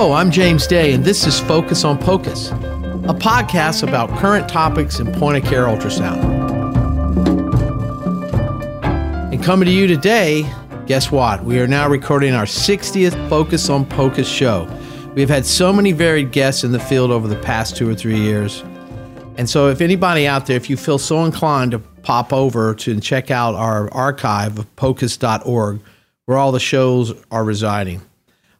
I'm James Day, and this is Focus on POCUS, a podcast about current topics in point of care ultrasound. And coming to you today, guess what? We are now recording our 60th Focus on POCUS show. We've had so many varied guests in the field over the past two or three years. And so, if anybody out there, if you feel so inclined to pop over to check out our archive of pocus.org, where all the shows are residing.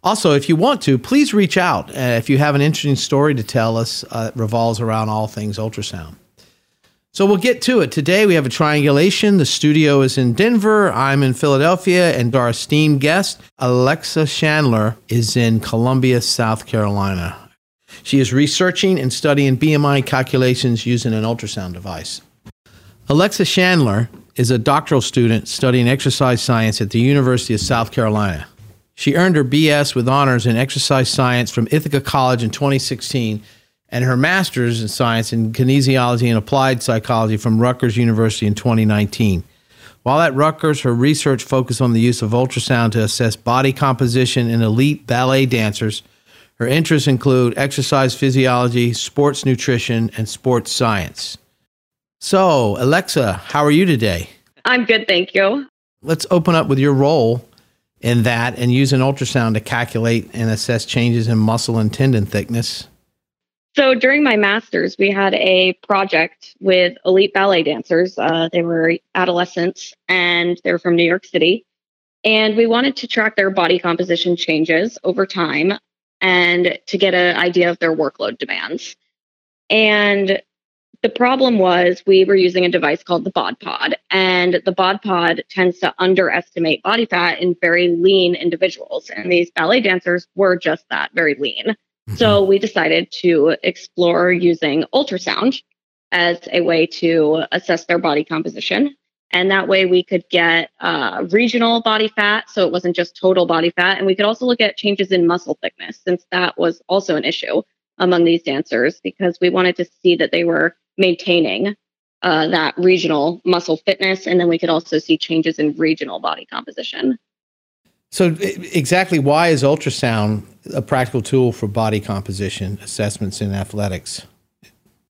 Also, if you want to, please reach out. Uh, if you have an interesting story to tell us, uh, revolves around all things ultrasound. So we'll get to it. Today we have a triangulation. The studio is in Denver. I'm in Philadelphia, and our esteemed guest, Alexa Chandler, is in Columbia, South Carolina. She is researching and studying BMI calculations using an ultrasound device. Alexa Chandler is a doctoral student studying exercise science at the University of South Carolina. She earned her BS with honors in exercise science from Ithaca College in 2016 and her master's in science in kinesiology and applied physiology from Rutgers University in 2019. While at Rutgers, her research focused on the use of ultrasound to assess body composition in elite ballet dancers. Her interests include exercise physiology, sports nutrition, and sports science. So, Alexa, how are you today? I'm good, thank you. Let's open up with your role in that and use an ultrasound to calculate and assess changes in muscle and tendon thickness. So during my master's, we had a project with elite ballet dancers. Uh, they were adolescents and they were from New York City. And we wanted to track their body composition changes over time and to get an idea of their workload demands. And the problem was we were using a device called the bod pod, and the bod pod tends to underestimate body fat in very lean individuals. And these ballet dancers were just that very lean. Mm-hmm. So we decided to explore using ultrasound as a way to assess their body composition. And that way we could get uh, regional body fat. So it wasn't just total body fat. And we could also look at changes in muscle thickness, since that was also an issue among these dancers, because we wanted to see that they were maintaining uh, that regional muscle fitness. And then we could also see changes in regional body composition. So, exactly why is ultrasound a practical tool for body composition assessments in athletics?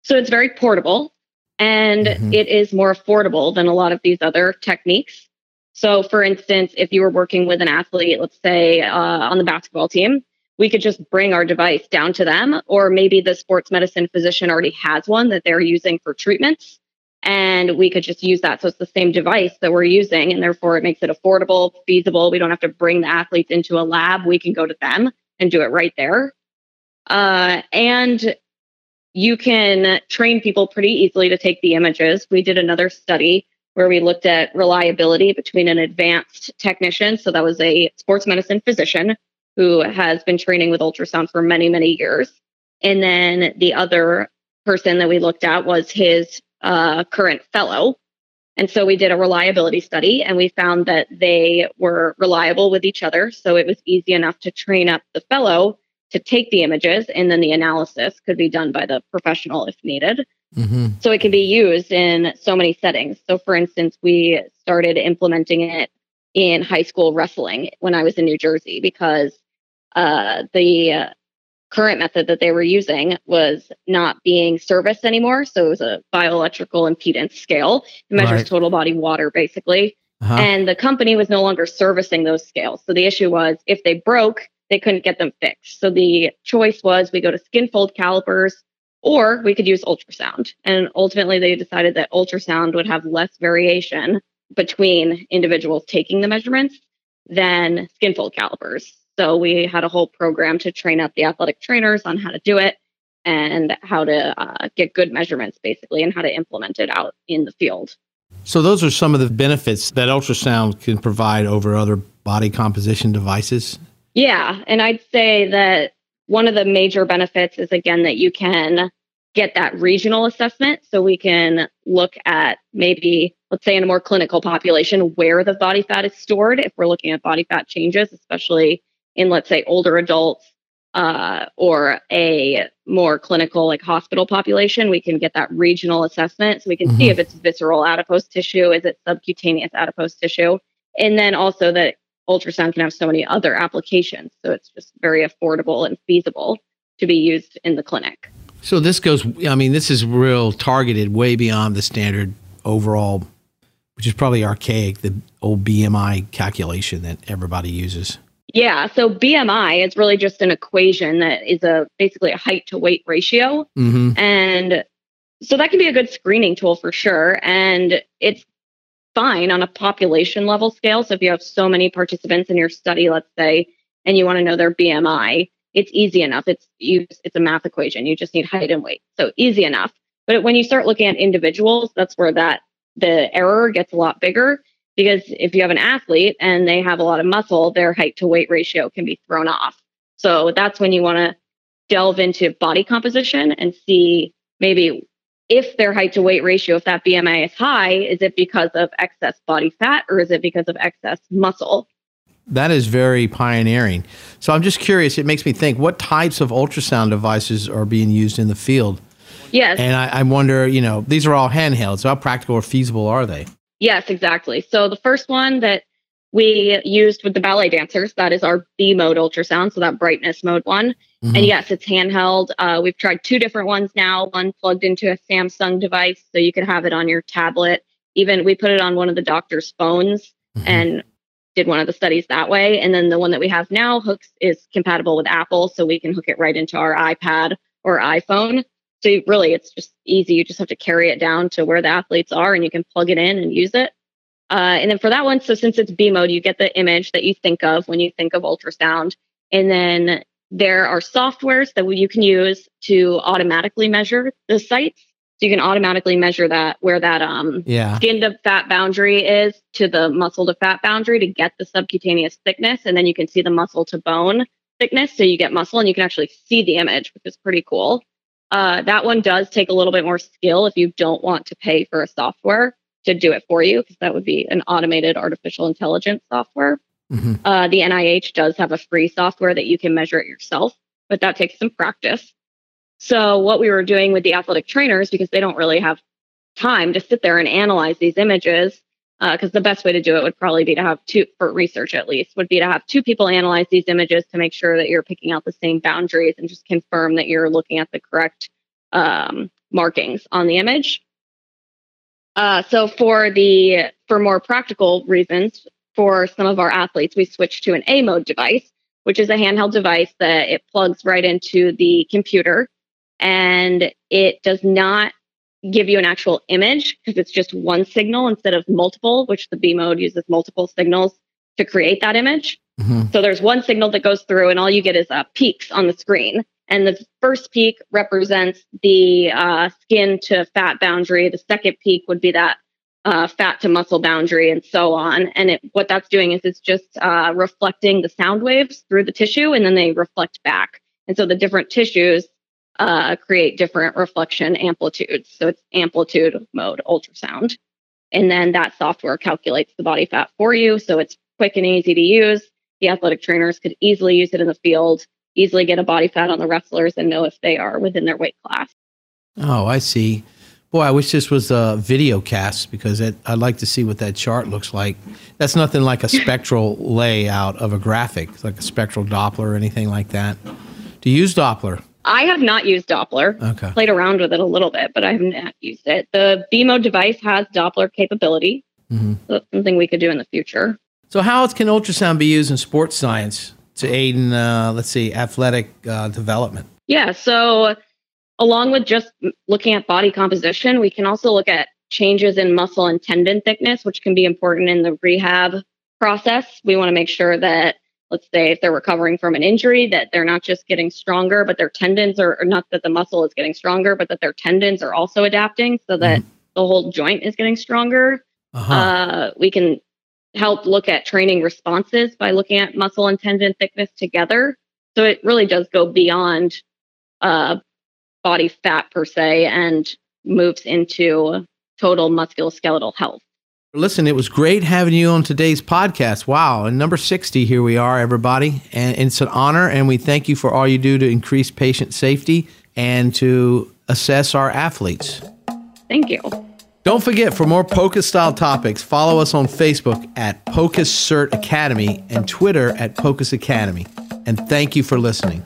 So, it's very portable and mm-hmm. it is more affordable than a lot of these other techniques. So, for instance, if you were working with an athlete, let's say uh, on the basketball team, we could just bring our device down to them, or maybe the sports medicine physician already has one that they're using for treatments. And we could just use that. So it's the same device that we're using, and therefore it makes it affordable, feasible. We don't have to bring the athletes into a lab. We can go to them and do it right there. Uh, and you can train people pretty easily to take the images. We did another study where we looked at reliability between an advanced technician, so that was a sports medicine physician who has been training with ultrasound for many, many years. And then the other person that we looked at was his uh, current fellow. And so we did a reliability study and we found that they were reliable with each other. So it was easy enough to train up the fellow to take the images and then the analysis could be done by the professional if needed. Mm-hmm. So it can be used in so many settings. So, for instance, we started implementing it in high school wrestling when I was in New Jersey because uh, the current method that they were using was not being serviced anymore. So it was a bioelectrical impedance scale. It measures right. total body water, basically. Uh-huh. And the company was no longer servicing those scales. So the issue was if they broke, they couldn't get them fixed. So the choice was we go to skin fold calipers or we could use ultrasound. And ultimately, they decided that ultrasound would have less variation between individuals taking the measurements than skin fold calipers. So we had a whole program to train up the athletic trainers on how to do it and how to uh, get good measurements, basically, and how to implement it out in the field. So those are some of the benefits that ultrasound can provide over other body composition devices. Yeah, and I'd say that one of the major benefits is again that you can get that regional assessment so we can look at maybe let's say in a more clinical population where the body fat is stored if we're looking at body fat changes especially in let's say older adults uh, or a more clinical like hospital population we can get that regional assessment so we can mm-hmm. see if it's visceral adipose tissue is it subcutaneous adipose tissue and then also that ultrasound can have so many other applications. So it's just very affordable and feasible to be used in the clinic. So this goes, I mean, this is real targeted way beyond the standard overall, which is probably archaic, the old BMI calculation that everybody uses. Yeah, so BMI is really just an equation that is a basically a height to weight ratio. Mm-hmm. And so that can be a good screening tool for sure. And it's fine on a population level scale. So if you have so many participants in your study, let's say, and you want to know their BMI, it's easy enough. It's you it's a math equation. You just need height and weight. So easy enough. But when you start looking at individuals, that's where that the error gets a lot bigger because if you have an athlete and they have a lot of muscle, their height to weight ratio can be thrown off. So that's when you want to delve into body composition and see maybe if their height to weight ratio, if that BMI is high, is it because of excess body fat or is it because of excess muscle? That is very pioneering. So I'm just curious, it makes me think what types of ultrasound devices are being used in the field? Yes. And I, I wonder, you know, these are all handhelds. So how practical or feasible are they? Yes, exactly. So the first one that we used with the ballet dancers, that is our B mode ultrasound, so that brightness mode one. Mm-hmm. And yes, it's handheld. Uh, we've tried two different ones now. One plugged into a Samsung device, so you could have it on your tablet. Even we put it on one of the doctor's phones mm-hmm. and did one of the studies that way. And then the one that we have now hooks is compatible with Apple, so we can hook it right into our iPad or iPhone. So really, it's just easy. You just have to carry it down to where the athletes are, and you can plug it in and use it. Uh, and then for that one, so since it's B mode, you get the image that you think of when you think of ultrasound. And then there are softwares that you can use to automatically measure the sites. So you can automatically measure that where that um, yeah. skin to fat boundary is to the muscle to fat boundary to get the subcutaneous thickness. And then you can see the muscle to bone thickness. So you get muscle and you can actually see the image, which is pretty cool. Uh, that one does take a little bit more skill if you don't want to pay for a software to do it for you, because that would be an automated artificial intelligence software. Mm-hmm. Uh, the NIH does have a free software that you can measure it yourself, but that takes some practice. So, what we were doing with the athletic trainers, because they don't really have time to sit there and analyze these images, because uh, the best way to do it would probably be to have two, for research at least, would be to have two people analyze these images to make sure that you're picking out the same boundaries and just confirm that you're looking at the correct um, markings on the image. Uh, so for the for more practical reasons, for some of our athletes, we switched to an A mode device, which is a handheld device that it plugs right into the computer, and it does not give you an actual image because it's just one signal instead of multiple, which the B mode uses multiple signals to create that image. Mm-hmm. So there's one signal that goes through, and all you get is uh, peaks on the screen. And the first peak represents the uh, skin to fat boundary. The second peak would be that uh, fat to muscle boundary, and so on. And it, what that's doing is it's just uh, reflecting the sound waves through the tissue, and then they reflect back. And so the different tissues uh, create different reflection amplitudes. So it's amplitude mode ultrasound. And then that software calculates the body fat for you. So it's quick and easy to use. The athletic trainers could easily use it in the field, easily get a body fat on the wrestlers and know if they are within their weight class. Oh, I see. Boy, I wish this was a video cast because it, I'd like to see what that chart looks like. That's nothing like a spectral layout of a graphic, it's like a spectral Doppler or anything like that. Do you use Doppler? I have not used Doppler. Okay. Played around with it a little bit, but I have not used it. The B mode device has Doppler capability. Mm-hmm. So that's something we could do in the future. So, how else can ultrasound be used in sports science to aid in, uh, let's see, athletic uh, development? Yeah. So, along with just looking at body composition, we can also look at changes in muscle and tendon thickness, which can be important in the rehab process. We want to make sure that let's say if they're recovering from an injury that they're not just getting stronger but their tendons are not that the muscle is getting stronger but that their tendons are also adapting so that mm-hmm. the whole joint is getting stronger uh-huh. uh, we can help look at training responses by looking at muscle and tendon thickness together so it really does go beyond uh, body fat per se and moves into total musculoskeletal health Listen, it was great having you on today's podcast. Wow. And number 60, here we are, everybody. And it's an honor. And we thank you for all you do to increase patient safety and to assess our athletes. Thank you. Don't forget, for more POCUS style topics, follow us on Facebook at POCUS Cert Academy and Twitter at POCUS Academy. And thank you for listening.